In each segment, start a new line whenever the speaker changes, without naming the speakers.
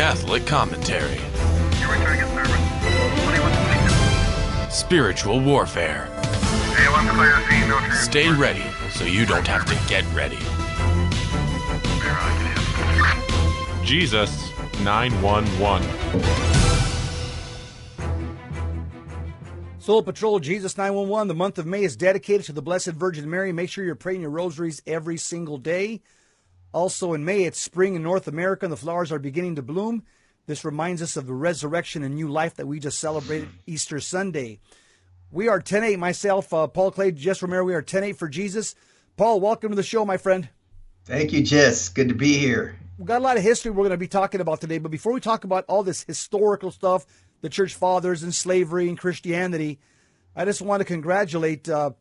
Catholic Commentary. Spiritual Warfare. Stay ready so you don't have to get ready.
Jesus 911.
Soul Patrol Jesus 911. The month of May is dedicated to the Blessed Virgin Mary. Make sure you're praying your rosaries every single day. Also in May, it's spring in North America and the flowers are beginning to bloom. This reminds us of the resurrection and new life that we just celebrated Easter Sunday. We are 10 8. Myself, uh, Paul Clay, Jess Romero, we are 10 8 for Jesus. Paul, welcome to the show, my friend.
Thank you, Jess. Good to be here.
We've got a lot of history we're going to be talking about today, but before we talk about all this historical stuff, the church fathers and slavery and Christianity, I just want to congratulate uh,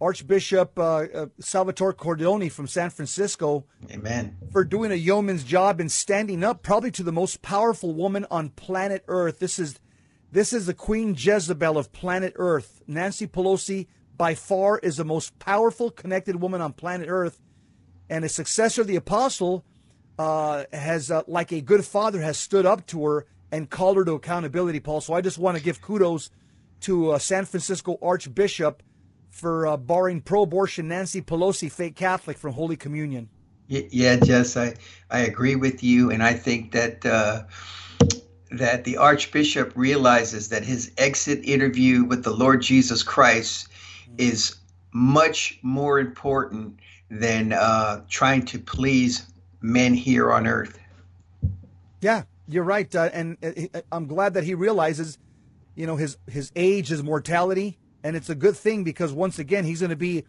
Archbishop uh, uh, Salvatore Cordileone from San Francisco.
Amen.
For doing a yeoman's job and standing up probably to the most powerful woman on planet Earth. This is this is the Queen Jezebel of planet Earth. Nancy Pelosi by far is the most powerful connected woman on planet Earth, and a successor of the apostle uh, has, uh, like a good father, has stood up to her and called her to accountability. Paul. So I just want to give kudos to uh, San Francisco Archbishop for uh, barring pro-abortion Nancy Pelosi, fake Catholic, from Holy Communion.
Yeah, Jess, I, I agree with you, and I think that uh, that the Archbishop realizes that his exit interview with the Lord Jesus Christ is much more important than uh, trying to please men here on earth.
Yeah, you're right, uh, and uh, I'm glad that he realizes, you know, his his age, his mortality, and it's a good thing because once again he's going to be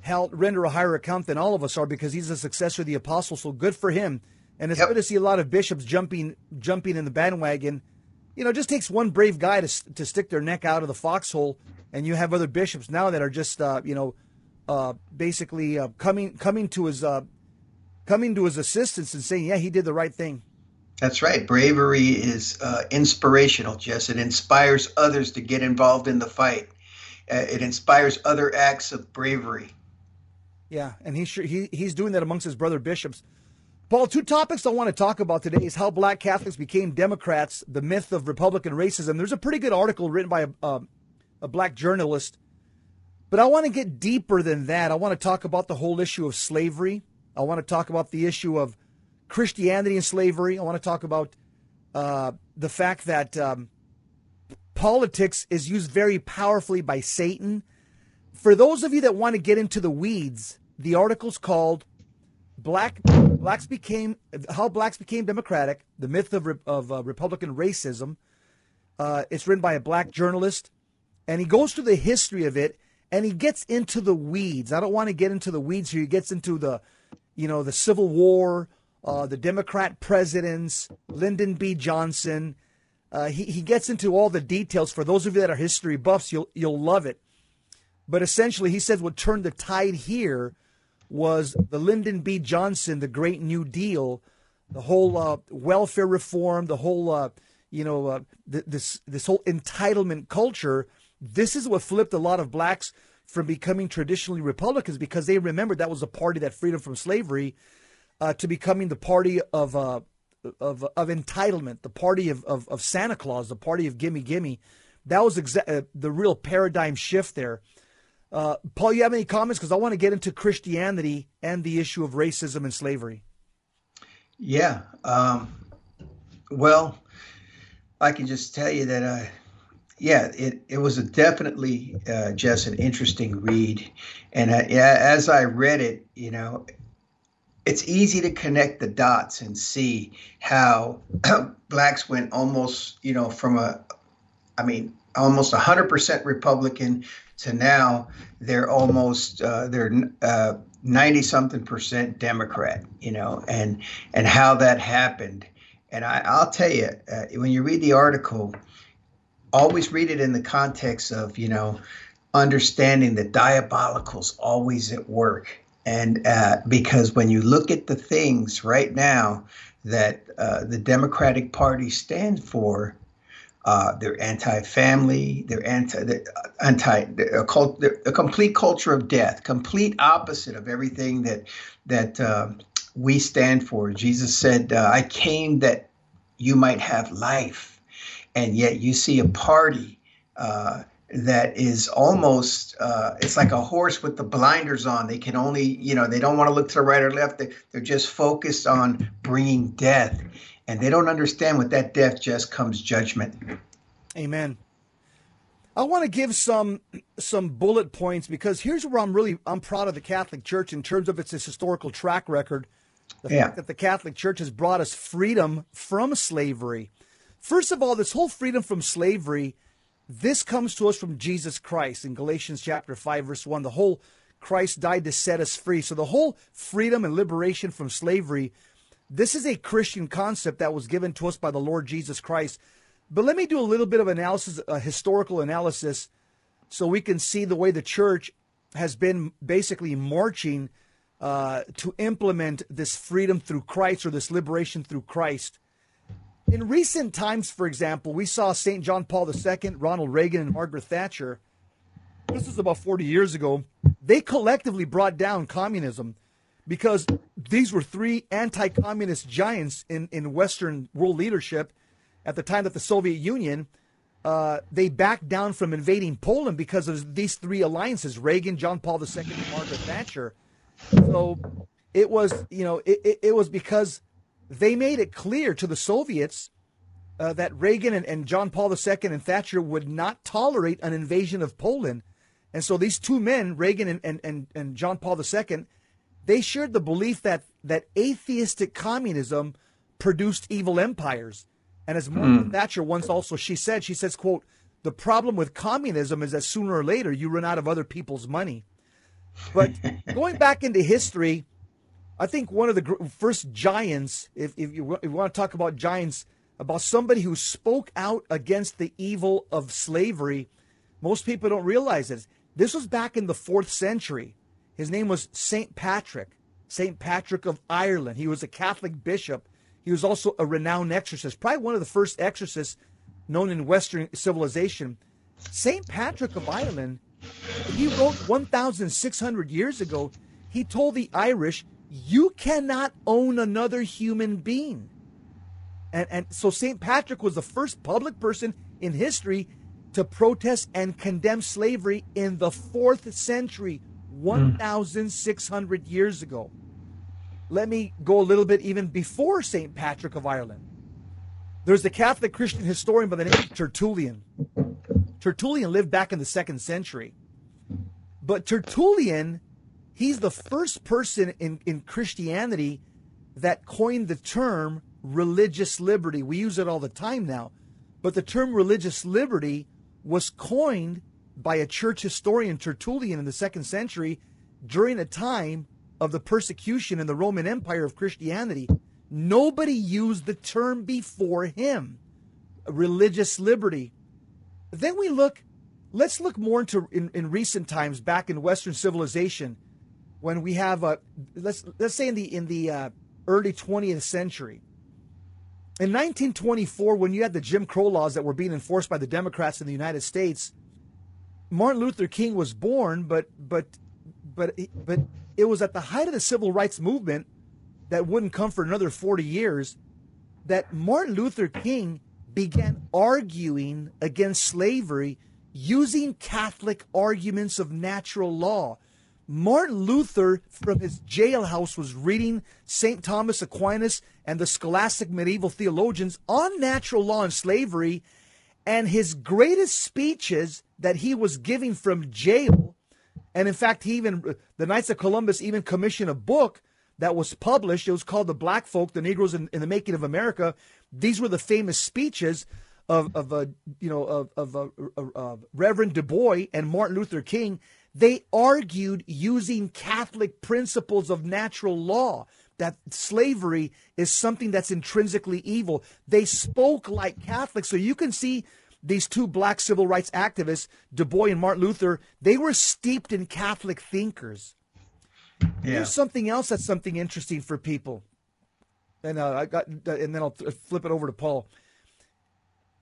held render a higher account than all of us are because he's a successor of the apostle. So good for him, and it's yep. good to see a lot of bishops jumping jumping in the bandwagon. You know, it just takes one brave guy to to stick their neck out of the foxhole, and you have other bishops now that are just uh, you know uh, basically uh, coming coming to his uh, coming to his assistance and saying, yeah, he did the right thing.
That's right. Bravery is uh, inspirational, Jess. It inspires others to get involved in the fight. Uh, it inspires other acts of bravery.
Yeah, and he's sure he, he's doing that amongst his brother bishops. Paul, two topics I want to talk about today is how black Catholics became Democrats, the myth of Republican racism. There's a pretty good article written by a, a, a black journalist, but I want to get deeper than that. I want to talk about the whole issue of slavery. I want to talk about the issue of Christianity and slavery. I want to talk about uh, the fact that um, politics is used very powerfully by Satan. For those of you that want to get into the weeds, the article's called "Black Blacks Became How Blacks Became Democratic: The Myth of of uh, Republican Racism." Uh, it's written by a black journalist, and he goes through the history of it, and he gets into the weeds. I don't want to get into the weeds here. He gets into the, you know, the Civil War, uh, the Democrat presidents, Lyndon B. Johnson. Uh, he, he gets into all the details. For those of you that are history buffs, you'll, you'll love it. But essentially, he says what turned the tide here was the Lyndon B. Johnson, the Great New Deal, the whole uh, welfare reform, the whole, uh, you know, uh, th- this, this whole entitlement culture. This is what flipped a lot of blacks from becoming traditionally Republicans because they remembered that was the party that freedom from slavery uh, to becoming the party of uh, of of entitlement, the party of, of, of Santa Claus, the party of gimme gimme. That was exa- uh, the real paradigm shift there. Uh, Paul, you have any comments? Because I want to get into Christianity and the issue of racism and slavery.
Yeah. Um, well, I can just tell you that, uh, yeah, it, it was definitely uh, just an interesting read. And uh, yeah, as I read it, you know, it's easy to connect the dots and see how blacks went almost, you know, from a, I mean, almost 100% Republican to now they're almost uh, they're uh, 90 something percent Democrat, you know, and and how that happened. And I, I'll tell you, uh, when you read the article, always read it in the context of, you know, understanding that diabolical's always at work and uh, because when you look at the things right now that uh, the Democratic Party stands for, uh, they're anti-family, they're anti, they're anti, they're a, cult, they're a, complete culture of death, complete opposite of everything that that uh, we stand for. Jesus said, uh, "I came that you might have life, and yet you see a party uh, that is almost uh, it's like a horse with the blinders on. They can only you know they don't want to look to the right or left. They, they're just focused on bringing death, and they don't understand with that death just comes judgment.
Amen. I want to give some some bullet points because here's where I'm really I'm proud of the Catholic Church in terms of its historical track record. The
Yeah.
fact that the Catholic Church has brought us freedom from slavery. First of all, this whole freedom from slavery, this comes to us from Jesus Christ in Galatians chapter 5 verse 1. The whole Christ died to set us free. So the whole freedom and liberation from slavery, this is a Christian concept that was given to us by the Lord Jesus Christ. But let me do a little bit of analysis, a historical analysis, so we can see the way the church has been basically marching uh, to implement this freedom through Christ or this liberation through Christ. In recent times, for example, we saw St. John Paul II, Ronald Reagan, and Margaret Thatcher. This was about 40 years ago. They collectively brought down communism because these were three anti communist giants in, in Western world leadership at the time that the Soviet Union. Uh, they backed down from invading Poland because of these three alliances Reagan, John Paul II, and Margaret Thatcher. So it was, you know, it, it, it was because they made it clear to the Soviets uh, that Reagan and, and John Paul II and Thatcher would not tolerate an invasion of Poland. And so these two men, Reagan and, and, and, and John Paul II, they shared the belief that, that atheistic communism produced evil empires. And as Margaret Thatcher once also she said, she says, quote, the problem with communism is that sooner or later you run out of other people's money. But going back into history, I think one of the gr- first giants, if, if, you, if you want to talk about giants, about somebody who spoke out against the evil of slavery, most people don't realize this. This was back in the fourth century. His name was Saint Patrick, Saint Patrick of Ireland. He was a Catholic bishop. He was also a renowned exorcist, probably one of the first exorcists known in Western civilization. Saint Patrick of Ireland he wrote 1,600 years ago. He told the Irish, "You cannot own another human being." And and so St. Patrick was the first public person in history to protest and condemn slavery in the fourth century, hmm. 1,600 years ago. Let me go a little bit even before St. Patrick of Ireland. There's a Catholic Christian historian by the name of Tertullian. Tertullian lived back in the second century. But Tertullian, he's the first person in, in Christianity that coined the term religious liberty. We use it all the time now. But the term religious liberty was coined by a church historian, Tertullian, in the second century during a time of the persecution in the Roman Empire of Christianity. Nobody used the term before him religious liberty. Then we look, let's look more into in, in recent times back in Western civilization when we have a let's let's say in the in the uh, early 20th century. In 1924, when you had the Jim Crow laws that were being enforced by the Democrats in the United States, Martin Luther King was born, but but but but it was at the height of the civil rights movement that wouldn't come for another 40 years that Martin Luther King began arguing against slavery using Catholic arguments of natural law. Martin Luther, from his jailhouse, was reading St. Thomas Aquinas and the scholastic medieval theologians on natural law and slavery. And his greatest speeches that he was giving from jail, and in fact, he even, the Knights of Columbus even commissioned a book that was published. It was called The Black Folk, the Negroes in, in the Making of America. These were the famous speeches of, of uh, you know, of, of uh, uh, Reverend Du Bois and Martin Luther King. They argued using Catholic principles of natural law that slavery is something that's intrinsically evil. They spoke like Catholics. So you can see these two black civil rights activists, Du Bois and Martin Luther, they were steeped in Catholic thinkers.
Yeah.
Here's something else that's something interesting for people. And uh, I got, and then I'll flip it over to Paul.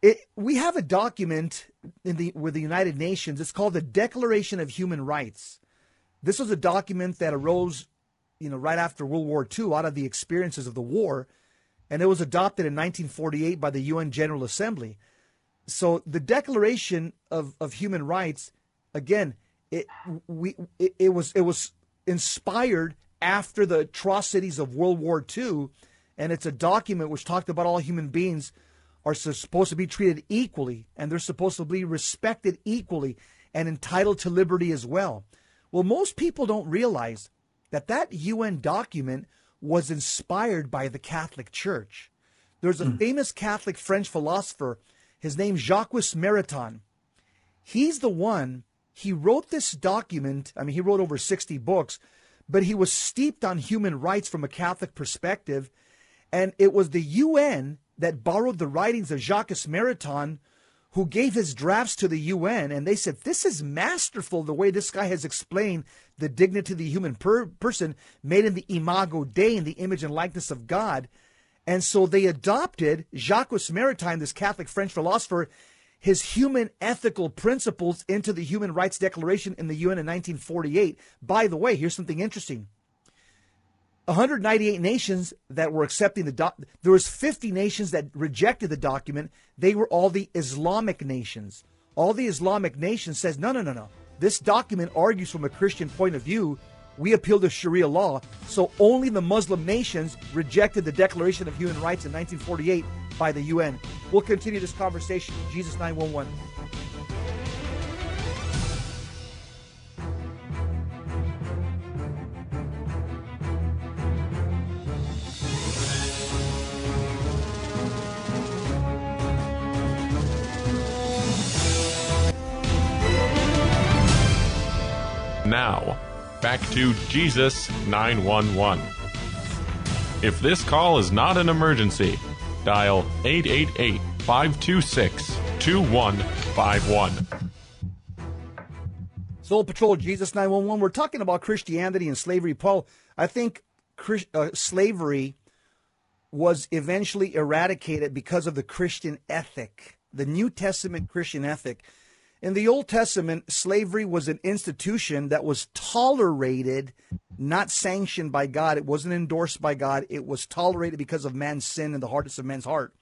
It, we have a document in the with the United Nations. It's called the Declaration of Human Rights. This was a document that arose, you know, right after World War II, out of the experiences of the war. and it was adopted in 1948 by the UN General Assembly. So the Declaration of, of Human Rights, again, it we it, it was it was inspired after the atrocities of World War II, and it's a document which talked about all human beings are supposed to be treated equally, and they're supposed to be respected equally and entitled to liberty as well. Well, most people don't realize that that UN document was inspired by the Catholic Church. There's a mm. famous Catholic French philosopher, his name's Jacques Maritain. He's the one, he wrote this document. I mean, he wrote over 60 books, but he was steeped on human rights from a Catholic perspective. And it was the UN that borrowed the writings of Jacques Maritain who gave his drafts to the UN, and they said, This is masterful the way this guy has explained the dignity of the human per- person made in the imago Dei, in the image and likeness of God. And so they adopted Jacques Maritain, this Catholic French philosopher, his human ethical principles into the Human Rights Declaration in the UN in 1948. By the way, here's something interesting. 198 nations that were accepting the doc. There was 50 nations that rejected the document. They were all the Islamic nations. All the Islamic nations says, no, no, no, no. This document argues from a Christian point of view. We appeal to Sharia law. So only the Muslim nations rejected the Declaration of Human Rights in 1948 by the UN. We'll continue this conversation. Jesus 911.
Now, back to Jesus 911. If this call is not an emergency, dial 888 526 2151.
Soul Patrol, Jesus 911. We're talking about Christianity and slavery. Paul, I think uh, slavery was eventually eradicated because of the Christian ethic, the New Testament Christian ethic. In the Old Testament, slavery was an institution that was tolerated, not sanctioned by God. It wasn't endorsed by God. It was tolerated because of man's sin and the hardness of man's heart.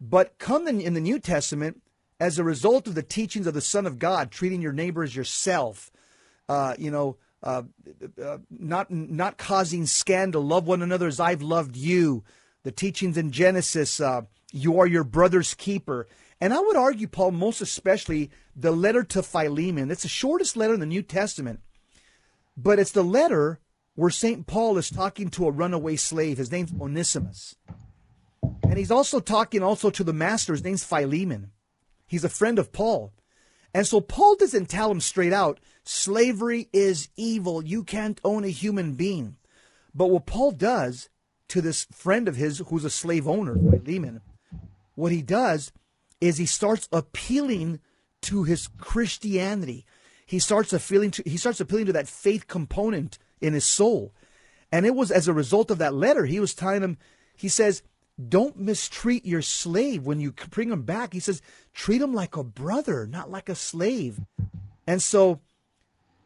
But come in the New Testament, as a result of the teachings of the Son of God, treating your neighbor as yourself, uh, you know, uh, uh, not not causing scandal, love one another as I've loved you. The teachings in Genesis, uh, you are your brother's keeper. And I would argue, Paul, most especially the letter to Philemon. It's the shortest letter in the New Testament, but it's the letter where St. Paul is talking to a runaway slave. His name's Onesimus. And he's also talking also to the master. His name's Philemon. He's a friend of Paul. And so Paul doesn't tell him straight out, slavery is evil. You can't own a human being. But what Paul does to this friend of his who's a slave owner, Philemon, what he does is he starts appealing to his Christianity. He starts appealing to he starts appealing to that faith component in his soul. And it was as a result of that letter, he was telling him, he says, don't mistreat your slave when you bring him back. He says, treat him like a brother, not like a slave. And so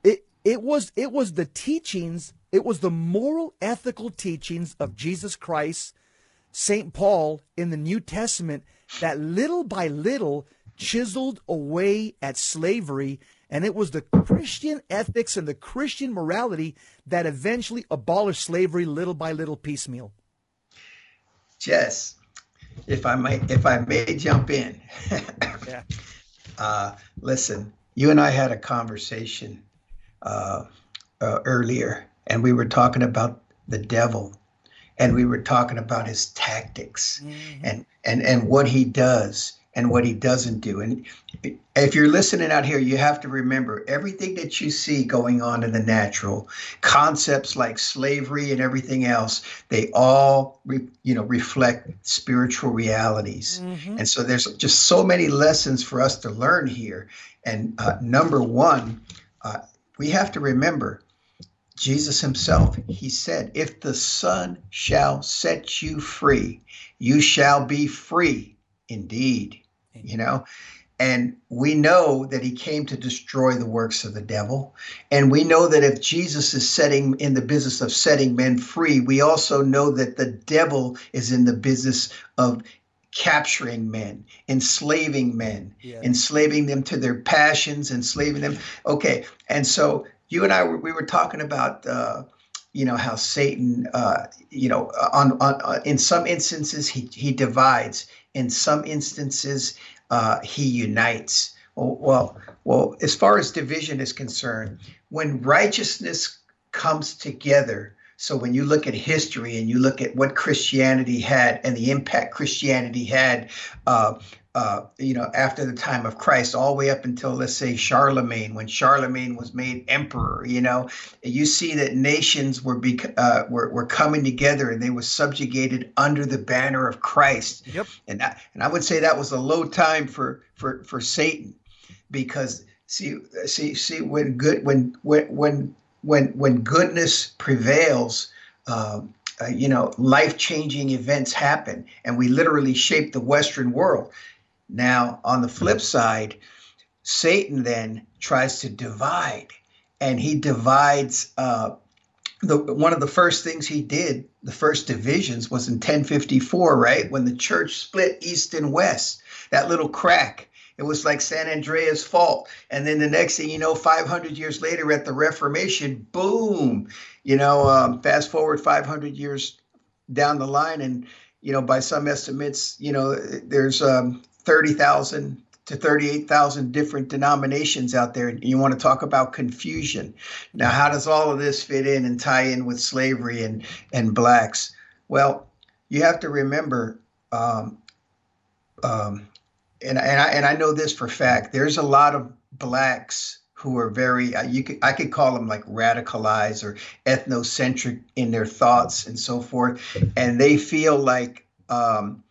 it it was it was the teachings, it was the moral ethical teachings of Jesus Christ, St. Paul in the New Testament that little by little chiseled away at slavery. And it was the Christian ethics and the Christian morality that eventually abolished slavery little by little piecemeal.
Jess, if I may, if I may jump in. yeah. Uh, listen, you and I had a conversation uh, uh, earlier, and we were talking about the devil and we were talking about his tactics mm-hmm. and and and what he does and what he doesn't do and if you're listening out here you have to remember everything that you see going on in the natural concepts like slavery and everything else they all re, you know reflect spiritual realities mm-hmm. and so there's just so many lessons for us to learn here and uh, number one uh, we have to remember Jesus himself, he said, If the Son shall set you free, you shall be free indeed. You know, And we know that he came to destroy the works of the devil. And we know that if Jesus is setting in the business of setting men free, we also know that the devil is in the business of capturing men, enslaving men, yeah. enslaving them to their passions, enslaving them. Okay. And so you and I, we were talking about, uh, you know how Satan, uh, you know, on, on uh, in some instances he he divides, in some instances uh, he unites. Well, well, as far as division is concerned, when righteousness comes together, so when you look at history and you look at what Christianity had and the impact Christianity had, uh, uh, you know, after the time of Christ, all the way up until let's say Charlemagne, when Charlemagne was made emperor, you know, you see that nations were be, uh, were, were coming together and they were subjugated under the banner of Christ.
Yep.
And I, and I would say that was a low time for for for Satan, because see see see when good when when when when when goodness prevails. Um, uh, you know, life changing events happen, and we literally shape the Western world. Now, on the flip side, Satan then tries to divide, and he divides. Uh, the one of the first things he did, the first divisions, was in 1054, right when the church split east and west. That little crack. It was like San Andreas fault. And then the next thing you know, 500 years later at the Reformation, boom, you know, um, fast forward 500 years down the line. And, you know, by some estimates, you know, there's um, 30,000 to 38,000 different denominations out there. And you want to talk about confusion. Now, how does all of this fit in and tie in with slavery and, and blacks? Well, you have to remember, um, um, and, and, I, and I know this for fact, there's a lot of blacks who are very, uh, you could, I could call them like radicalized or ethnocentric in their thoughts and so forth. And they feel like, um,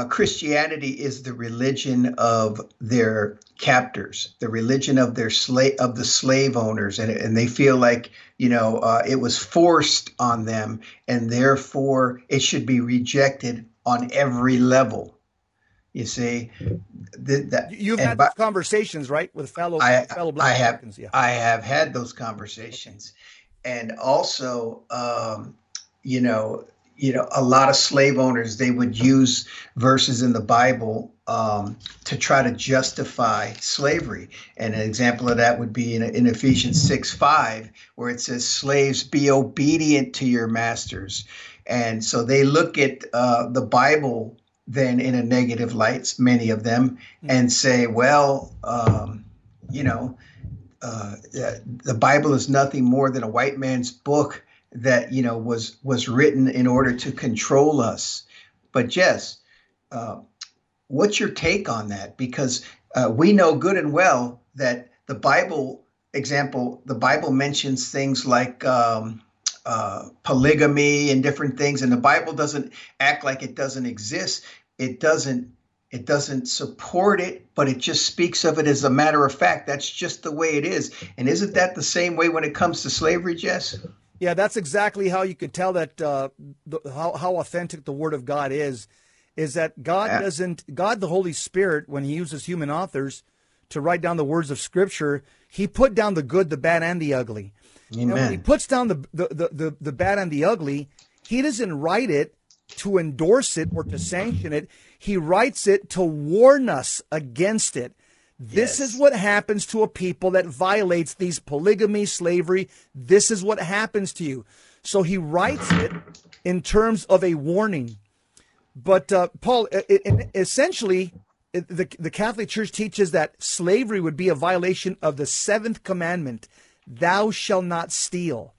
uh, Christianity is the religion of their captors, the religion of their slave of the slave owners, and and they feel like you know uh, it was forced on them, and therefore it should be rejected on every level. You see,
the, that you've had by, conversations, right, with fellow I, fellow black
I have, Americans. Yeah, I have had those conversations, and also, um, you know, you know, a lot of slave owners they would use verses in the Bible um, to try to justify slavery. And an example of that would be in, in Ephesians 6 5, where it says, Slaves, be obedient to your masters. And so they look at uh, the Bible then in a negative light, many of them, and say, well, um, you know, uh, the Bible is nothing more than a white man's book that you know was was written in order to control us. But Jess, uh, what's your take on that? Because uh, we know good and well that the Bible, example, the Bible mentions things like um, uh, polygamy and different things, and the Bible doesn't act like it doesn't exist. It doesn't. It doesn't support it, but it just speaks of it as a matter of fact. That's just the way it is. And isn't that the same way when it comes to slavery, Jess?
Yeah, that's exactly how you could tell that uh, the, how how authentic the Word of God is. Is that God yeah. doesn't God the Holy Spirit when He uses human authors to write down the words of Scripture, He put down the good, the bad, and the ugly. Amen. And when He puts down the the, the the the bad and the ugly, He doesn't write it to endorse it or to sanction it. He writes it to warn us against it. This yes. is what happens to a people that violates these polygamy, slavery. This is what happens to you. So he writes it in terms of a warning. But uh, Paul, it, it, essentially, it, the the Catholic Church teaches that slavery would be a violation of the seventh commandment: "Thou shalt not steal."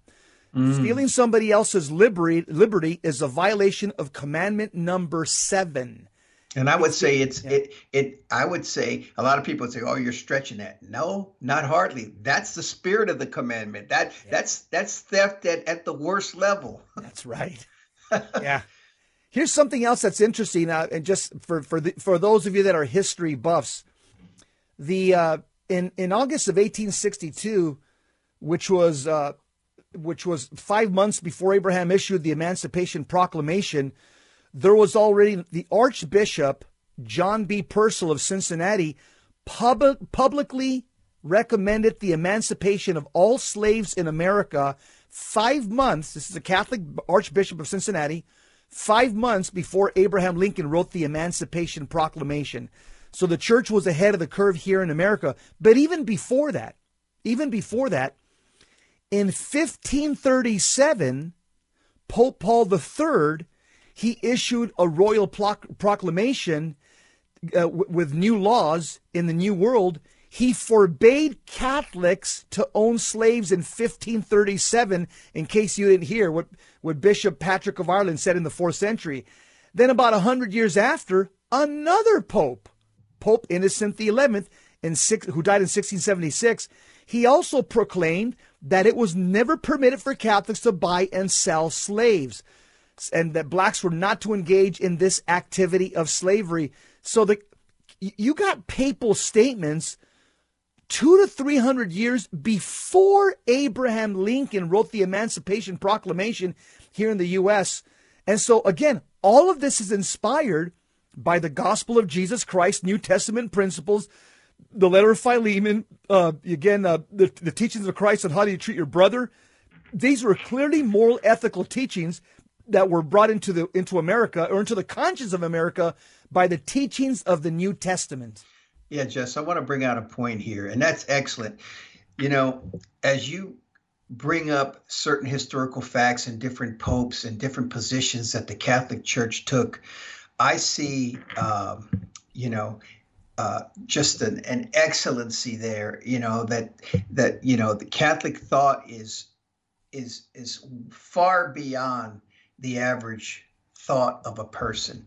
Mm. Stealing somebody else's liberty, liberty is a violation of commandment number seven.
And I would say it's yeah. it it I would say a lot of people would say, "Oh, you're stretching that." No, not hardly. That's the spirit of the commandment. That yeah. that's that's theft at, at the worst level.
That's right. yeah. Here's something else that's interesting, uh, and just for for the, for those of you that are history buffs, the uh, in in August of 1862, which was uh, which was five months before Abraham issued the Emancipation Proclamation there was already the Archbishop John B. Purcell of Cincinnati, pub- publicly recommended the emancipation of all slaves in America five months. This is a Catholic Archbishop of Cincinnati, five months before Abraham Lincoln wrote the Emancipation Proclamation. So the church was ahead of the curve here in America. But even before that, even before that, in 1537, Pope Paul III he issued a royal proclamation uh, with new laws in the New World. He forbade Catholics to own slaves in 1537, in case you didn't hear what, what Bishop Patrick of Ireland said in the fourth century. Then, about a hundred years after, another pope, Pope Innocent XI, in six, who died in 1676, he also proclaimed that it was never permitted for Catholics to buy and sell slaves, and that blacks were not to engage in this activity of slavery. So the you got papal statements two to three hundred years before Abraham Lincoln wrote the Emancipation Proclamation here in the U.S. And so again, all of this is inspired by the gospel of Jesus Christ, New Testament principles, the letter of Philemon, uh, again, uh, the, the teachings of Christ on how do you treat your brother. These were clearly moral, ethical teachings that were brought into the into America or into the conscience of America by the teachings of the New Testament.
Yeah, Jess, I want to bring out a point here, and that's excellent. You know, as you bring up certain historical facts and different popes and different positions that the Catholic Church took, I see, um, you know, uh, just an, an excellency there. You know that that you know the Catholic thought is is is far beyond the average thought of a person.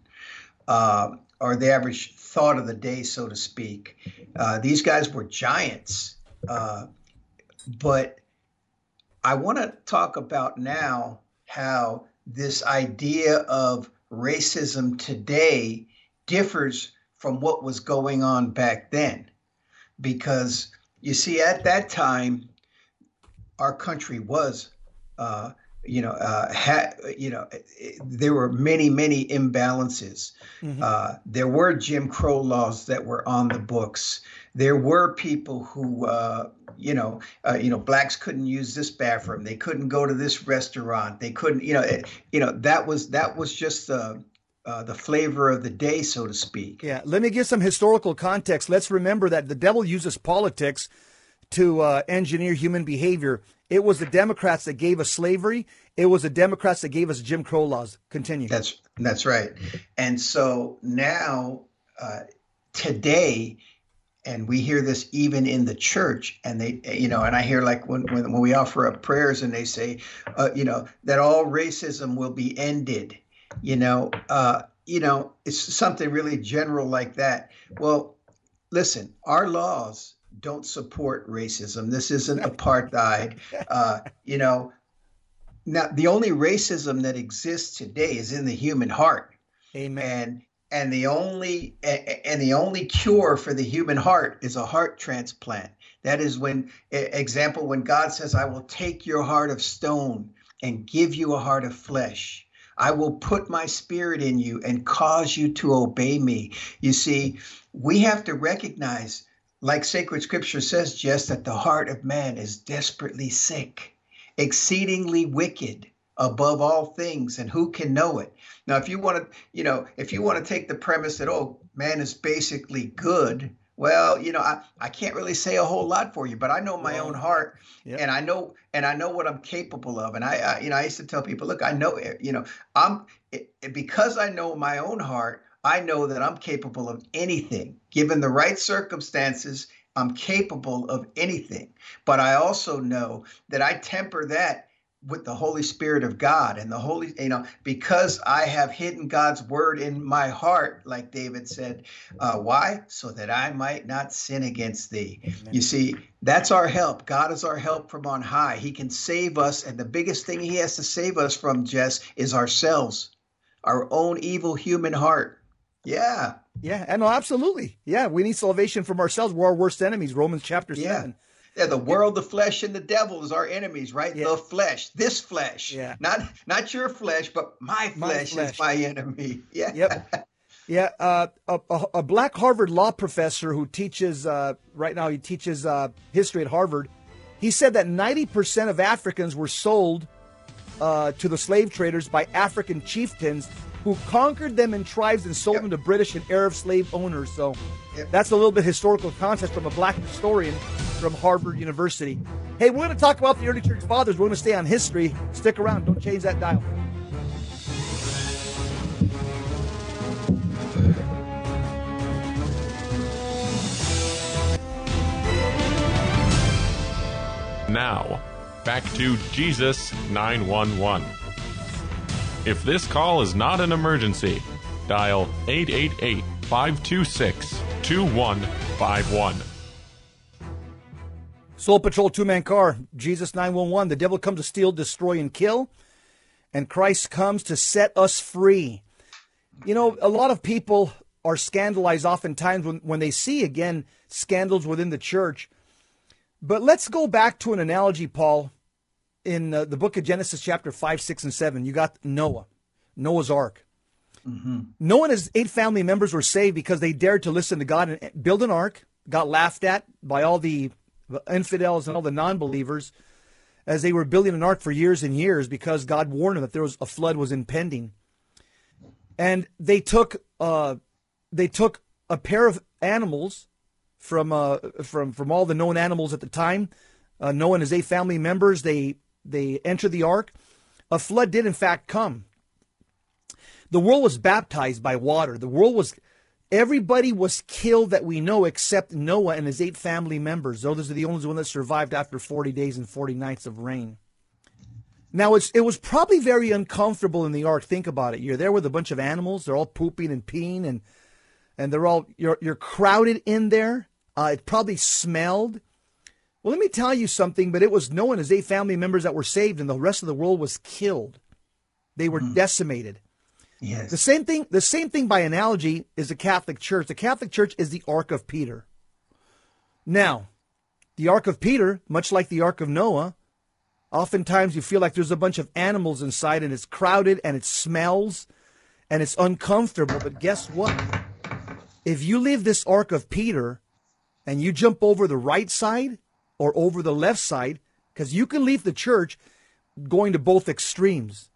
Uh, or the average thought of the day, so to speak. Uh, these guys were giants. Uh, but I want to talk about now how this idea of racism today differs from what was going on back then. Because you see, at that time, our country was uh, you know, uh, had you know, there were many, many imbalances. Mm-hmm. Uh, there were Jim Crow laws that were on the books. There were people who, uh, you know, uh, you know, blacks couldn't use this bathroom. They couldn't go to this restaurant. They couldn't, you know, it, you know, that was that was just the. Uh, the flavor of the day, so to speak.
Yeah, let me give some historical context. Let's remember that the devil uses politics to uh, engineer human behavior. It was the Democrats that gave us slavery. It was the Democrats that gave us Jim Crow laws. Continue.
That's that's right. And so now, uh, today, and we hear this even in the church, and they, you know, and I hear like when when, when we offer up prayers and they say, uh, you know, that all racism will be ended. You know, uh, you know, it's something really general like that. Well, listen, our laws don't support racism. This isn't apartheid. Uh, you know, now the only racism that exists today is in the human heart.
Amen.
And and the only and the only cure for the human heart is a heart transplant. That is when example when God says, "I will take your heart of stone and give you a heart of flesh." I will put my spirit in you and cause you to obey me. You see, we have to recognize like sacred scripture says, just that the heart of man is desperately sick, exceedingly wicked above all things, and who can know it? Now, if you want to, you know, if you want to take the premise that, oh, man is basically good, well, you know, I, I can't really say a whole lot for you, but I know my well, own heart yep. and I know and I know what I'm capable of. And I, I, you know, I used to tell people, look, I know, it, you know, I'm it, because I know my own heart, I know that I'm capable of anything. Given the right circumstances, I'm capable of anything. But I also know that I temper that with the Holy Spirit of God and the Holy, you know, because I have hidden God's word in my heart, like David said. Uh, why? So that I might not sin against thee. Amen. You see, that's our help. God is our help from on high. He can save us. And the biggest thing He has to save us from, Jess, is ourselves, our own evil human heart. Yeah.
Yeah, and no, absolutely. Yeah, we need salvation from ourselves. We're our worst enemies. Romans chapter
yeah.
seven.
Yeah, the world, the flesh, and the devil is our enemies, right? Yeah. The flesh, this flesh.
Yeah.
Not not your flesh, but my flesh, my flesh. is my enemy. Yeah.
Yep. Yeah, uh, a, a, black Harvard law professor who teaches uh, right now, he teaches uh, history at Harvard. He said that 90% of Africans were sold uh, to the slave traders by African chieftains who conquered them in tribes and sold yep. them to British and Arab slave owners. So yep. that's a little bit historical context from a black historian from Harvard University. Hey, we're going to talk about the early church fathers. We're going to stay on history. Stick around. Don't change that dial.
Now, back to Jesus 911. If this call is not an emergency, dial 888 526 2151.
Soul Patrol two man car, Jesus 911. The devil comes to steal, destroy, and kill, and Christ comes to set us free. You know, a lot of people are scandalized oftentimes when, when they see, again, scandals within the church. But let's go back to an analogy, Paul, in uh, the book of Genesis, chapter 5, 6, and 7. You got Noah, Noah's Ark. Mm-hmm. Noah and his eight family members were saved because they dared to listen to God and build an ark, got laughed at by all the infidels and all the non believers as they were building an ark for years and years because God warned them that there was a flood was impending. And they took uh, they took a pair of animals from uh, from from all the known animals at the time. Uh, Noah and his eight family members they they entered the ark. A flood did in fact come. The world was baptized by water. The world was everybody was killed that we know except Noah and his eight family members. Those are the only ones that survived after 40 days and 40 nights of rain. Now it's it was probably very uncomfortable in the ark. Think about it. You're there with a bunch of animals. They're all pooping and peeing and and they're all you're you're crowded in there. Uh, it probably smelled. Well, let me tell you something, but it was known as eight family members that were saved, and the rest of the world was killed. They were mm. decimated.
Yes.
The same thing. The same thing by analogy is the Catholic Church. The Catholic Church is the Ark of Peter. Now, the Ark of Peter, much like the Ark of Noah, oftentimes you feel like there's a bunch of animals inside, and it's crowded, and it smells, and it's uncomfortable. But guess what? If you leave this Ark of Peter and you jump over the right side or over the left side, because you can leave the church going to both extremes.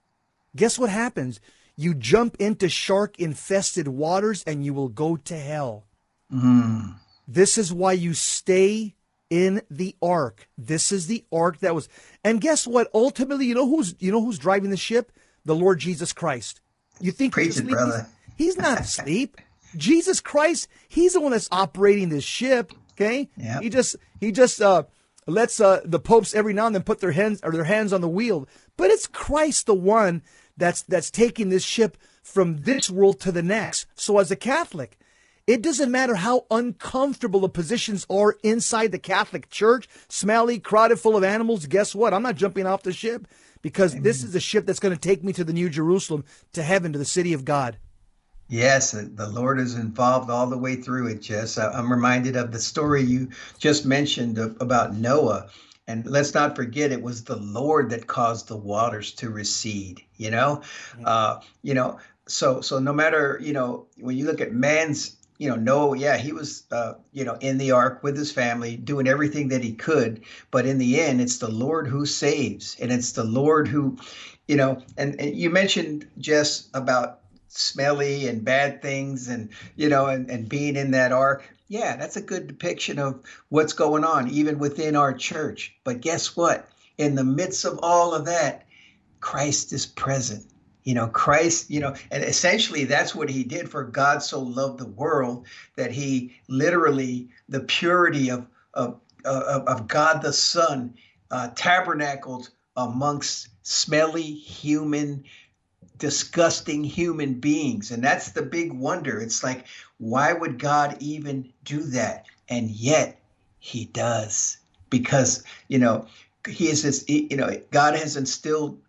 Guess what happens? You jump into shark infested waters and you will go to hell. Mm. This is why you stay in the ark. This is the ark that was and guess what? Ultimately, you know who's you know who's driving the ship? The Lord Jesus Christ. You think
Preach he's? It, brother.
He's, he's not asleep. Jesus Christ, he's the one that's operating this ship. Okay,
yep.
he just he just uh, lets uh, the popes every now and then put their hands or their hands on the wheel, but it's Christ the one that's that's taking this ship from this world to the next. So as a Catholic, it doesn't matter how uncomfortable the positions are inside the Catholic Church, smelly, crowded, full of animals. Guess what? I'm not jumping off the ship because Amen. this is a ship that's going to take me to the New Jerusalem, to heaven, to the city of God.
Yes, the Lord is involved all the way through it, Jess. I'm reminded of the story you just mentioned about Noah. And let's not forget, it was the Lord that caused the waters to recede. You know, mm-hmm. uh, you know. So, so no matter you know when you look at man's, you know, Noah, yeah, he was, uh, you know, in the ark with his family, doing everything that he could. But in the end, it's the Lord who saves, and it's the Lord who, you know. And, and you mentioned Jess about smelly and bad things and you know and, and being in that ark. Yeah that's a good depiction of what's going on even within our church. But guess what? In the midst of all of that christ is present. You know christ you know and essentially that's what he did for god so loved the world that he literally the purity of of of, of god the son uh, tabernacled amongst smelly human disgusting human beings. And that's the big wonder. It's like, why would God even do that? And yet he does. Because, you know, he is this, you know, God has instilled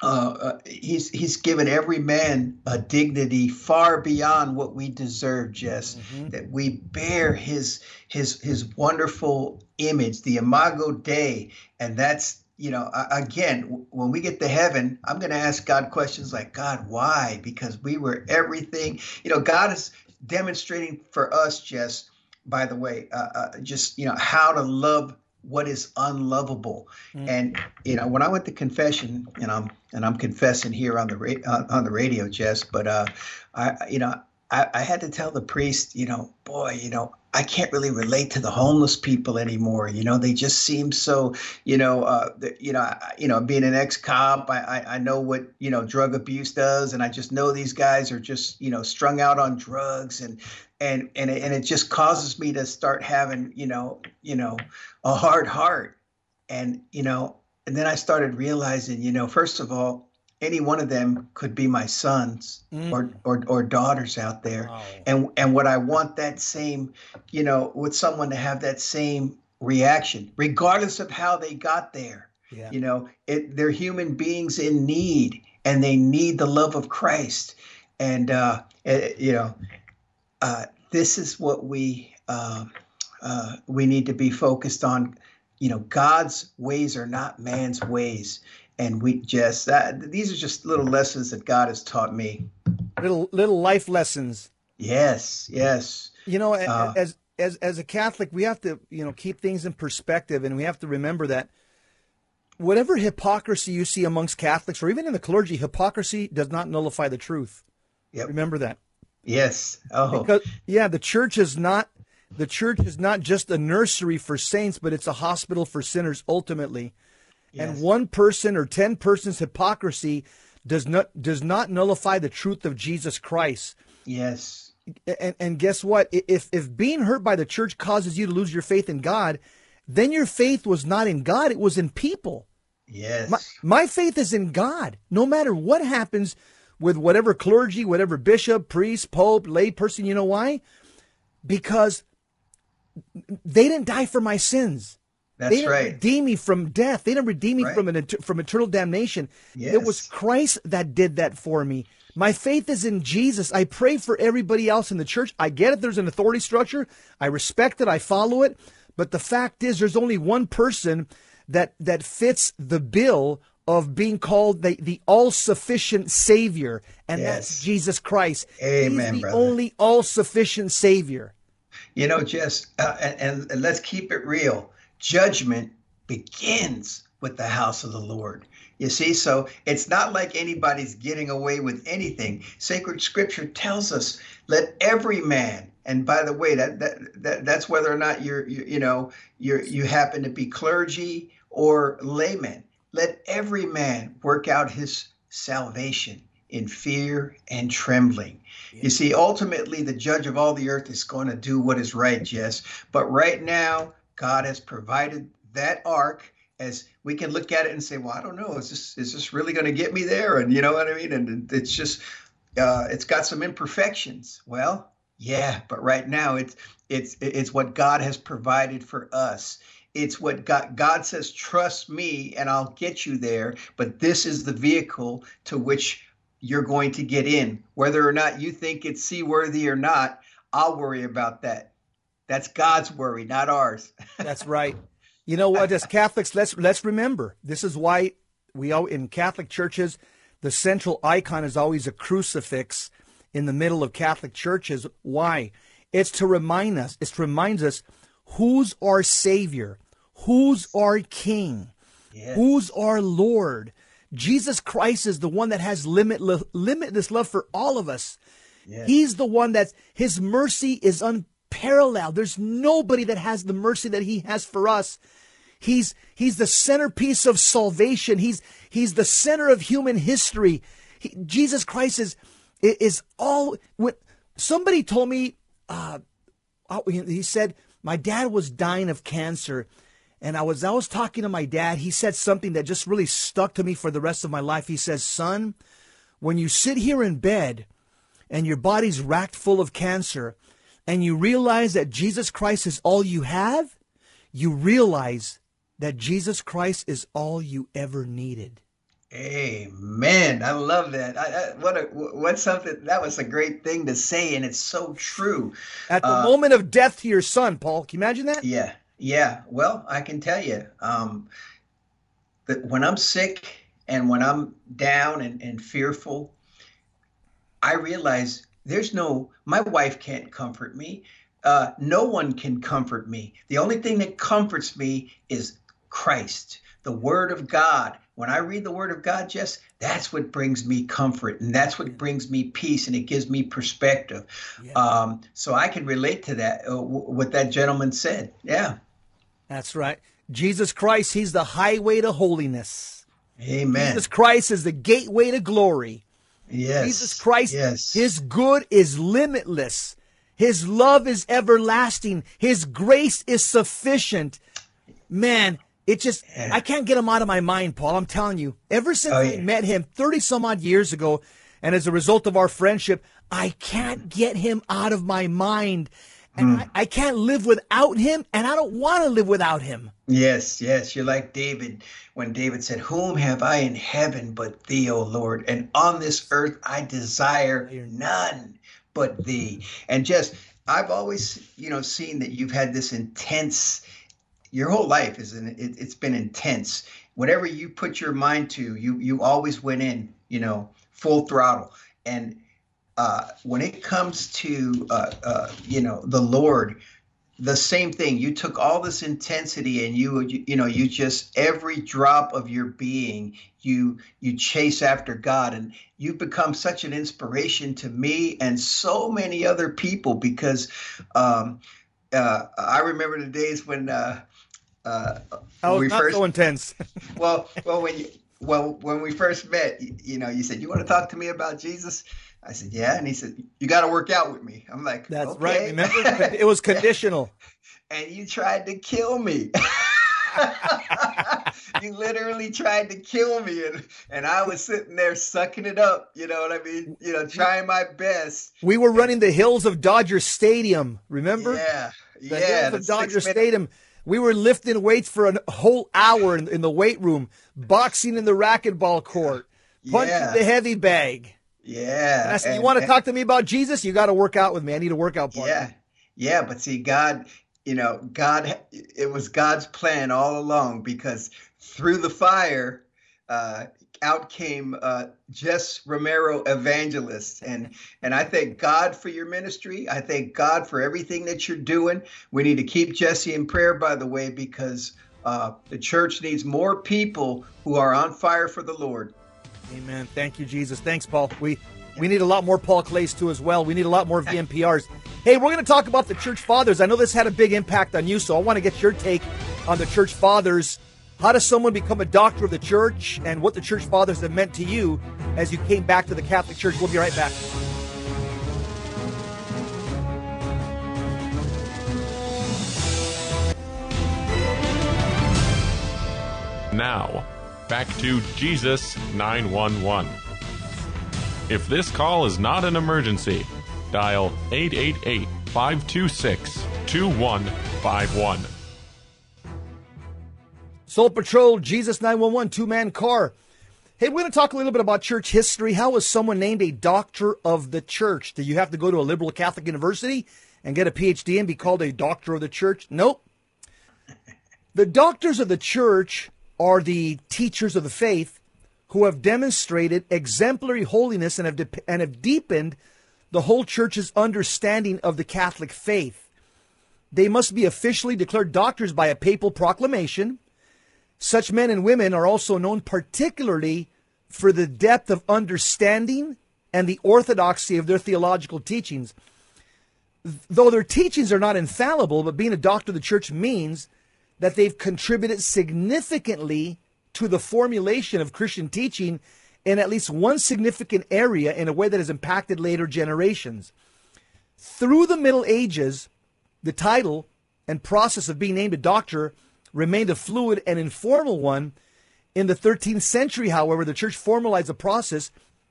uh, uh, he's he's given every man a dignity far beyond what we deserve, Jess. Mm-hmm. That we bear his his his wonderful image, the Imago Dei, and that's you know, again, when we get to heaven, I'm going to ask God questions like, God, why? Because we were everything. You know, God is demonstrating for us, just by the way, uh, uh, just you know how to love what is unlovable. Mm. And you know, when I went to confession, and I'm and I'm confessing here on the ra- uh, on the radio, Jess, but uh, I you know I, I had to tell the priest, you know, boy, you know, I can't really relate to the homeless people anymore. You know, they just seem so, you know, uh, you know, I, you know, being an ex-cop, I, I, I know what you know drug abuse does, and I just know these guys are just, you know, strung out on drugs, and and and it, and it just causes me to start having, you know, you know, a hard heart, and you know, and then I started realizing, you know, first of all, any one of them could be my sons mm. or, or or daughters out there wow. and and what i want that same you know with someone to have that same reaction regardless of how they got there yeah. you know it, they're human beings in need and they need the love of christ and uh it, eh, you know uh this is what we uh, uh we need to be focused on you know god's ways are not man's ways and we just that these are just little lessons that God has taught me.
Little little life lessons.
Yes, yes.
You know, uh, as as as a Catholic, we have to you know keep things in perspective, and we have to remember that whatever hypocrisy you see amongst Catholics or even in the clergy, hypocrisy does not nullify the truth. Yep. Remember that.
Yes. Oh.
Because, yeah, the church is not the church is not just a nursery for saints, but it's a hospital for sinners ultimately. Yes. And one person or 10 persons hypocrisy does not does not nullify the truth of Jesus Christ.
Yes.
And and guess what? If if being hurt by the church causes you to lose your faith in God, then your faith was not in God, it was in people.
Yes.
My, my faith is in God. No matter what happens with whatever clergy, whatever bishop, priest, pope, lay person, you know why? Because they didn't die for my sins.
That's
they didn't
right.
redeem me from death. They didn't redeem me right. from an from eternal damnation. Yes. It was Christ that did that for me. My faith is in Jesus. I pray for everybody else in the church. I get it. There's an authority structure. I respect it. I follow it. But the fact is, there's only one person that that fits the bill of being called the, the all sufficient Savior, and yes. that's Jesus Christ.
Amen,
He's the
brother.
only all sufficient Savior.
You know, Jess, uh, and, and let's keep it real judgment begins with the house of the Lord. You see, so it's not like anybody's getting away with anything. Sacred scripture tells us, let every man, and by the way, that, that, that that's whether or not you're, you, you know, you're, you happen to be clergy or layman, let every man work out his salvation in fear and trembling. You see, ultimately, the judge of all the earth is going to do what is right, yes. But right now, God has provided that ark as we can look at it and say, well, I don't know, is this is this really going to get me there? And you know what I mean? And it's just uh, it's got some imperfections. Well, yeah, but right now it's it's it's what God has provided for us. It's what God God says, trust me and I'll get you there. But this is the vehicle to which you're going to get in. Whether or not you think it's seaworthy or not, I'll worry about that. That's God's worry, not ours.
That's right. You know what? As Catholics, let's let's remember this is why we all in Catholic churches, the central icon is always a crucifix in the middle of Catholic churches. Why? It's to remind us. It reminds us who's our Savior, who's our King, yes. who's our Lord. Jesus Christ is the one that has limitless, limitless love for all of us. Yes. He's the one that's His mercy is un parallel. There's nobody that has the mercy that he has for us. He's he's the centerpiece of salvation. He's he's the center of human history. He, Jesus Christ is is all. When somebody told me, uh, oh, he said my dad was dying of cancer, and I was I was talking to my dad. He said something that just really stuck to me for the rest of my life. He says, "Son, when you sit here in bed, and your body's racked full of cancer." And you realize that Jesus Christ is all you have, you realize that Jesus Christ is all you ever needed.
Amen. I love that. I, I, what a what's something that was a great thing to say, and it's so true.
At the uh, moment of death to your son, Paul, can you imagine that?
Yeah, yeah. Well, I can tell you, um, that when I'm sick and when I'm down and, and fearful, I realize there's no, my wife can't comfort me. Uh, no one can comfort me. The only thing that comforts me is Christ, the Word of God. When I read the Word of God, Jess, that's what brings me comfort and that's what brings me peace and it gives me perspective. Yeah. Um, so I can relate to that, uh, w- what that gentleman said. Yeah.
That's right. Jesus Christ, He's the highway to holiness.
Amen.
Jesus Christ is the gateway to glory.
Yes.
Jesus Christ,
yes.
His good is limitless. His love is everlasting. His grace is sufficient. Man, it just, yeah. I can't get him out of my mind, Paul. I'm telling you. Ever since oh, yeah. I met him 30 some odd years ago, and as a result of our friendship, I can't get him out of my mind. And mm. I, I, can't live without him, and I don't want to live without him.
Yes, yes. You're like David when David said, Whom have I in heaven but thee, O Lord? And on this earth I desire none but thee. And just, I've always, you know, seen that you've had this intense, your whole life is, an, it, it's been intense. Whatever you put your mind to, you, you always went in, you know, full throttle. And, uh, when it comes to uh, uh, you know the Lord, the same thing. You took all this intensity and you, you you know you just every drop of your being you you chase after God and you've become such an inspiration to me and so many other people because um, uh, I remember the days when. Uh,
uh, oh, not first, so intense.
well, well, when you, well, when we first met, you, you, know, you said you want to talk to me about Jesus. I said, yeah. And he said, you got to work out with me. I'm like,
that's
okay.
right. Remember, it was conditional.
and you tried to kill me. you literally tried to kill me and, and I was sitting there sucking it up, you know what I mean? You know, trying my best.
We were running the hills of Dodger Stadium, remember?
Yeah.
The
yeah,
hills of Dodger Stadium. We were lifting weights for a whole hour in, in the weight room, boxing in the racquetball court, punching yeah. the heavy bag.
Yeah.
And I said, and, you want to talk to me about Jesus? You got to work out with me. I need a workout partner.
Yeah. Yeah. But see, God, you know, God, it was God's plan all along because through the fire, uh, out came uh, Jess Romero Evangelist, and and I thank God for your ministry. I thank God for everything that you're doing. We need to keep Jesse in prayer, by the way, because uh, the church needs more people who are on fire for the Lord.
Amen. Thank you, Jesus. Thanks, Paul. We we need a lot more Paul Clays too as well. We need a lot more VMPRs. Hey, we're going to talk about the church fathers. I know this had a big impact on you, so I want to get your take on the church fathers. How does someone become a doctor of the church, and what the church fathers have meant to you as you came back to the Catholic Church? We'll be right back.
Now Back to Jesus 911. If this call is not an emergency, dial 888 526 2151.
Soul Patrol, Jesus 911, two man car. Hey, we're going to talk a little bit about church history. How was someone named a doctor of the church? Do you have to go to a liberal Catholic university and get a PhD and be called a doctor of the church? Nope. The doctors of the church are the teachers of the faith who have demonstrated exemplary holiness and have, de- and have deepened the whole church's understanding of the Catholic faith. They must be officially declared doctors by a papal proclamation. Such men and women are also known particularly for the depth of understanding and the orthodoxy of their theological teachings. Though their teachings are not infallible, but being a doctor of the church means that they've contributed significantly to the formulation of Christian teaching in at least one significant area in a way that has impacted later generations. Through the Middle Ages, the title and process of being named a doctor remained a fluid and informal one. In the 13th century, however, the church formalized a process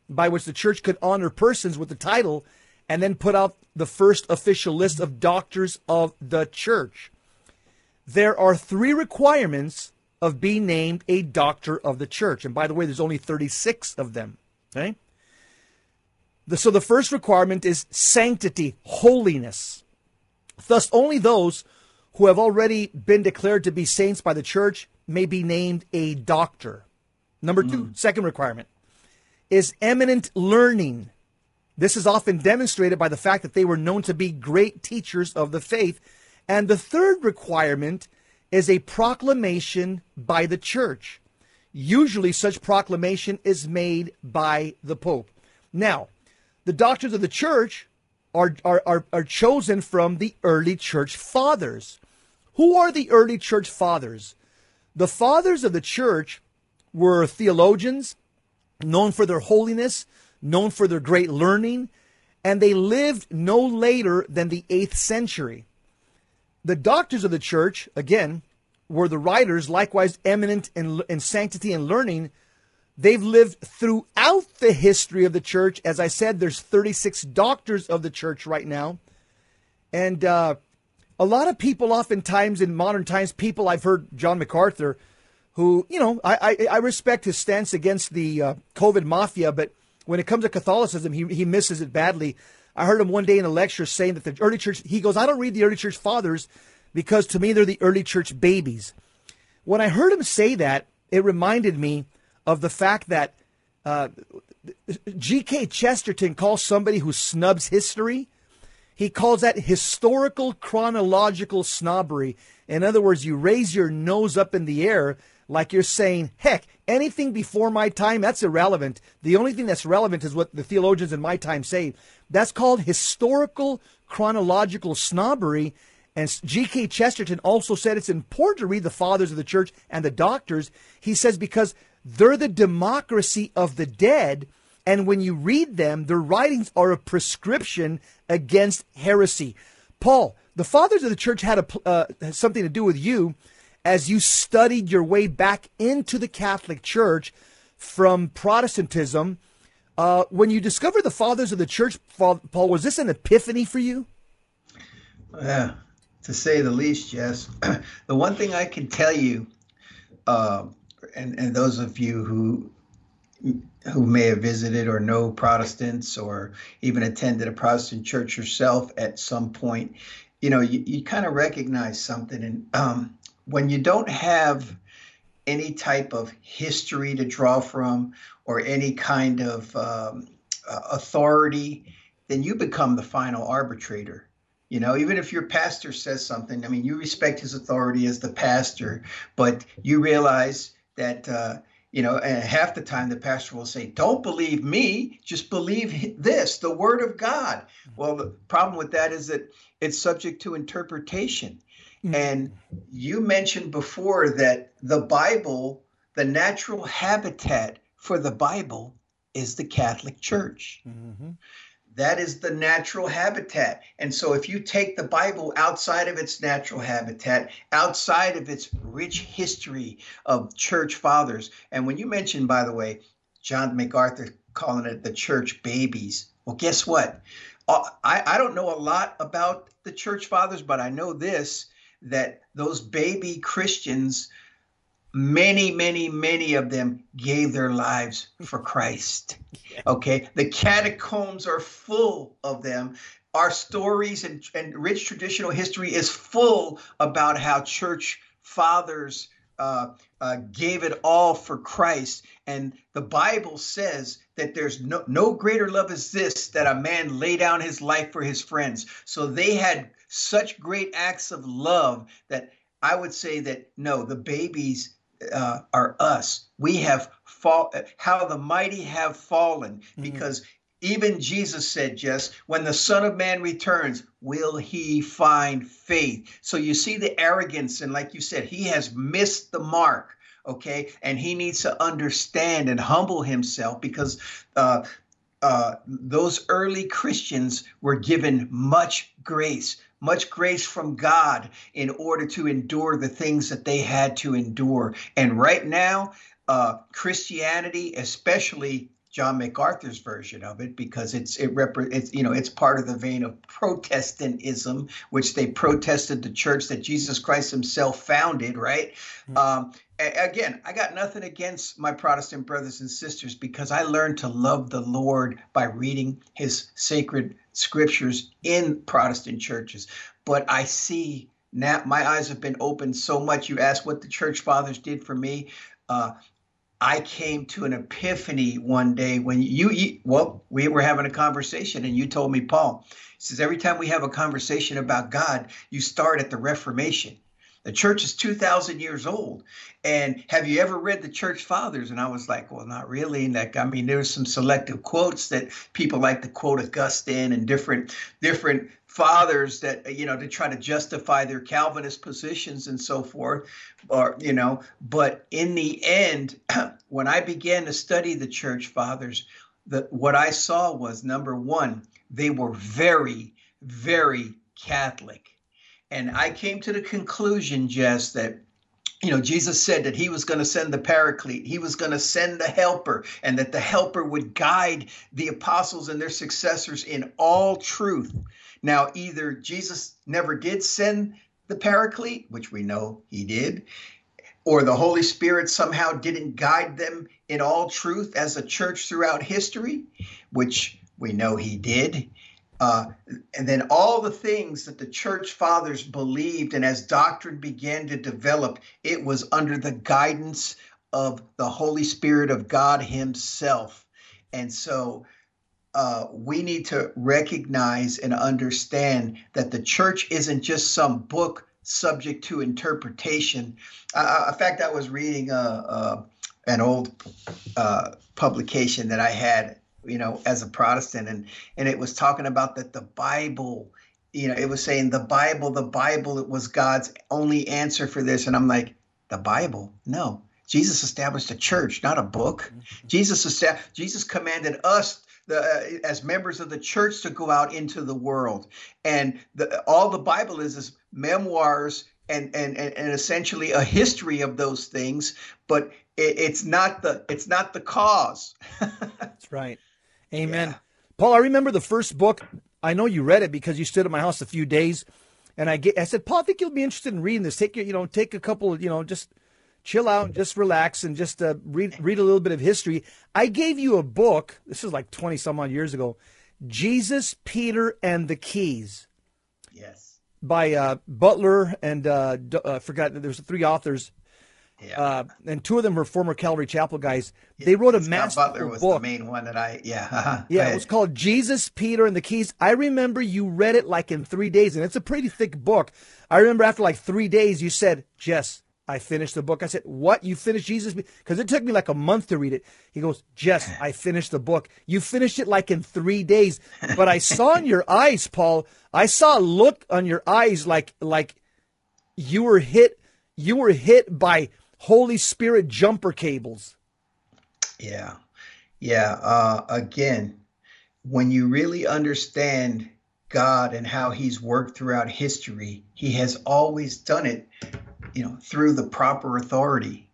by which the church could honor persons with the title and then put out the first official list of doctors of the church there are three requirements of being named a doctor of the church. And by the way, there's only 36 of them. Okay? The, so the first requirement is sanctity, holiness. Thus, only those who have already been declared to be saints by the church may be named a doctor. Number two, hmm. second requirement is eminent learning. This is often demonstrated by the fact that they were known to be great teachers of the faith. And the third requirement is a proclamation by the church. Usually, such proclamation is made by the Pope. Now, the doctors of the church are, are, are, are chosen from the early church fathers. Who are the early church fathers? The fathers of the church were theologians, known for their holiness, known for their great learning, and they lived no later than the 8th century. The doctors of the church, again, were the writers, likewise eminent in, in sanctity and learning. They've lived throughout the history of the church. As I said, there's 36 doctors of the church right now. And uh, a lot of people, oftentimes in modern times, people I've heard John MacArthur, who, you know, I, I, I respect his stance against the uh, COVID mafia, but when it comes to Catholicism, he, he misses it badly. I heard him one day in a lecture saying that the early church, he goes, I don't read the early church fathers because to me they're the early church babies. When I heard him say that, it reminded me of the fact that uh, G.K. Chesterton calls somebody who snubs history, he calls that historical chronological snobbery. In other words, you raise your nose up in the air like you're saying, heck, anything before my time, that's irrelevant. The only thing that's relevant is what the theologians in my time say. That's called historical chronological snobbery. And G.K. Chesterton also said it's important to read the fathers of the church and the doctors. He says because they're the democracy of the dead. And when you read them, their writings are a prescription against heresy. Paul, the fathers of the church had a, uh, something to do with you as you studied your way back into the Catholic Church from Protestantism. Uh, when you discovered the fathers of the church, Paul, was this an epiphany for you?
Yeah, to say the least, yes. the one thing I can tell you, uh, and and those of you who who may have visited or know Protestants or even attended a Protestant church yourself at some point, you know, you, you kind of recognize something. And um, when you don't have any type of history to draw from or any kind of um, authority, then you become the final arbitrator. You know, even if your pastor says something, I mean, you respect his authority as the pastor, but you realize that, uh, you know, and half the time the pastor will say, Don't believe me, just believe this, the word of God. Well, the problem with that is that it's subject to interpretation. Mm-hmm. And you mentioned before that the Bible, the natural habitat for the Bible is the Catholic Church. Mm-hmm. That is the natural habitat. And so if you take the Bible outside of its natural habitat, outside of its rich history of church fathers, and when you mentioned, by the way, John MacArthur calling it the church babies, well, guess what? Uh, I, I don't know a lot about the church fathers, but I know this that those baby Christians, many, many, many of them gave their lives for Christ. Okay. The catacombs are full of them. Our stories and, and rich traditional history is full about how church fathers uh, uh, gave it all for Christ. And the Bible says that there's no, no greater love as this that a man lay down his life for his friends. So they had such great acts of love that I would say that no, the babies uh, are us. We have fall. How the mighty have fallen, mm-hmm. Even Jesus said, "Just when the Son of Man returns, will He find faith?" So you see the arrogance, and like you said, He has missed the mark. Okay, and he needs to understand and humble himself because uh, uh, those early Christians were given much grace much grace from God in order to endure the things that they had to endure. And right now, uh, Christianity, especially John MacArthur's version of it, because it's it rep- it's you know it's part of the vein of Protestantism, which they protested the church that Jesus Christ Himself founded. Right. Mm-hmm. Um, again, I got nothing against my Protestant brothers and sisters because I learned to love the Lord by reading His sacred scriptures in Protestant churches, but I see now my eyes have been opened so much. You ask what the church fathers did for me. Uh, I came to an epiphany one day when you, you, well, we were having a conversation and you told me, Paul, says every time we have a conversation about God, you start at the Reformation. The church is 2,000 years old. And have you ever read the church fathers? And I was like, well, not really. Like, I mean, there's some selective quotes that people like to quote Augustine and different different fathers that you know to try to justify their Calvinist positions and so forth, or you know. But in the end, when I began to study the church fathers, the what I saw was number one, they were very, very Catholic and I came to the conclusion, Jess, that you know, Jesus said that he was going to send the paraclete, he was going to send the helper, and that the helper would guide the apostles and their successors in all truth. Now, either Jesus never did send the paraclete, which we know he did, or the Holy Spirit somehow didn't guide them in all truth as a church throughout history, which we know he did. Uh, and then all the things that the church fathers believed, and as doctrine began to develop, it was under the guidance of the Holy Spirit of God Himself. And so uh, we need to recognize and understand that the church isn't just some book subject to interpretation. Uh, in fact, I was reading a, a an old uh, publication that I had you know, as a Protestant, and and it was talking about that the Bible, you know, it was saying the Bible, the Bible, it was God's only answer for this, and I'm like, the Bible, no. Jesus established a church, not a book. Mm-hmm. Jesus established, Jesus commanded us the, uh, as members of the church to go out into the world, and the, all the Bible is is memoirs and, and and essentially a history of those things, but it, it's not the it's not the cause.
That's right. Amen. Yeah. Paul, I remember the first book. I know you read it because you stood at my house a few days, and I get, I said, Paul, I think you'll be interested in reading this. Take your, you know, take a couple, of, you know, just chill out, just relax, and just uh, read read a little bit of history. I gave you a book. This is like twenty some odd years ago. Jesus, Peter, and the Keys.
Yes.
By uh, Butler and uh, uh, I forgot there's three authors. Yeah. Uh, and two of them were former Calvary Chapel guys. They wrote a master Butler
was
book.
the main one that I yeah. Uh-huh.
Yeah, it was called Jesus, Peter, and the Keys. I remember you read it like in three days, and it's a pretty thick book. I remember after like three days, you said, "Jess, I finished the book." I said, "What? You finished Jesus?" Because it took me like a month to read it. He goes, "Jess, I finished the book. You finished it like in three days." But I saw in your eyes, Paul. I saw a look on your eyes like like you were hit. You were hit by Holy Spirit jumper cables.
Yeah. Yeah. Uh, again, when you really understand God and how he's worked throughout history, he has always done it, you know, through the proper authority.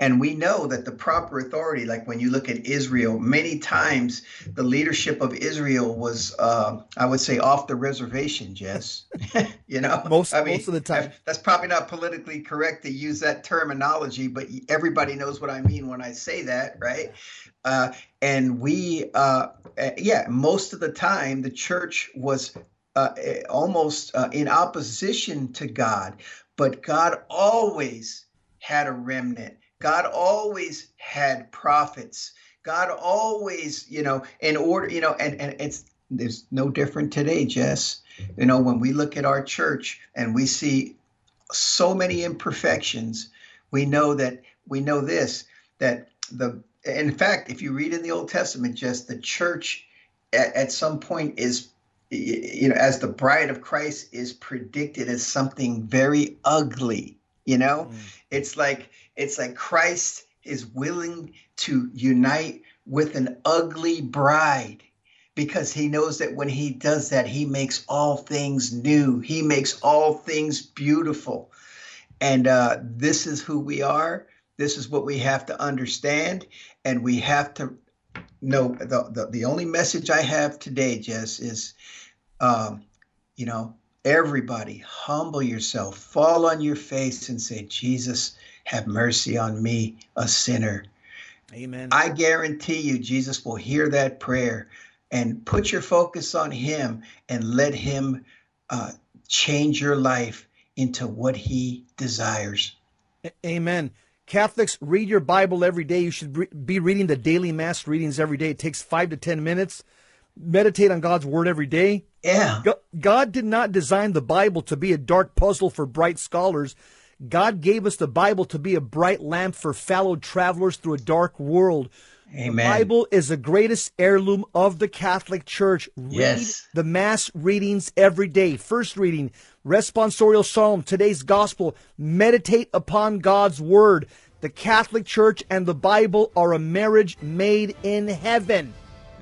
And we know that the proper authority, like when you look at Israel, many times the leadership of Israel was, uh, I would say, off the reservation, Jess. you know,
most, I mean, most of the time.
That's probably not politically correct to use that terminology, but everybody knows what I mean when I say that, right? Uh, and we, uh, eh, yeah, most of the time the church was uh, eh, almost uh, in opposition to God, but God always had a remnant God always had prophets. God always, you know, in order, you know, and, and it's there's no different today, Jess. You know, when we look at our church and we see so many imperfections, we know that we know this that the in fact, if you read in the Old Testament, just the church at, at some point is you know, as the bride of Christ is predicted as something very ugly. You know, mm. it's like it's like Christ is willing to unite with an ugly bride because he knows that when he does that, he makes all things new, he makes all things beautiful. And uh, this is who we are. This is what we have to understand. And we have to know the, the, the only message I have today, Jess, is, um, you know, everybody humble yourself, fall on your face and say, Jesus, have mercy on me, a sinner.
Amen.
I guarantee you, Jesus will hear that prayer and put your focus on Him and let Him uh, change your life into what he desires.
Amen. Catholics, read your Bible every day. You should be reading the daily Mass readings every day. It takes five to 10 minutes. Meditate on God's Word every day.
Yeah.
God did not design the Bible to be a dark puzzle for bright scholars. God gave us the Bible to be a bright lamp for fallow travelers through a dark world.
Amen.
The Bible is the greatest heirloom of the Catholic Church. Read
yes.
the Mass readings every day. First reading, responsorial psalm, today's gospel. Meditate upon God's Word. The Catholic Church and the Bible are a marriage made in heaven.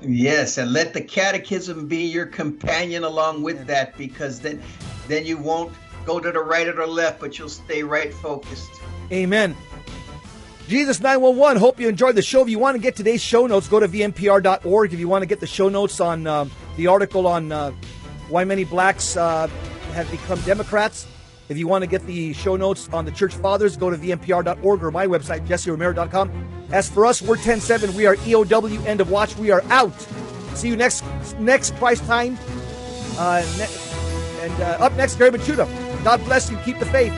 Yes, and let the catechism be your companion along with that because then then you won't go to the right or the left, but you'll stay right focused.
Amen. Jesus 911, hope you enjoyed the show. If you want to get today's show notes, go to vmpr.org. If you want to get the show notes on uh, the article on uh, why many blacks uh, have become Democrats, if you want to get the show notes on the church fathers, go to vmpr.org or my website, jesseromero.com. As for us, we're 10-7. We are EOW, end of watch. We are out. See you next next Christ time. Uh, ne- and uh, up next, Gary Michuta. God bless you. Keep the faith.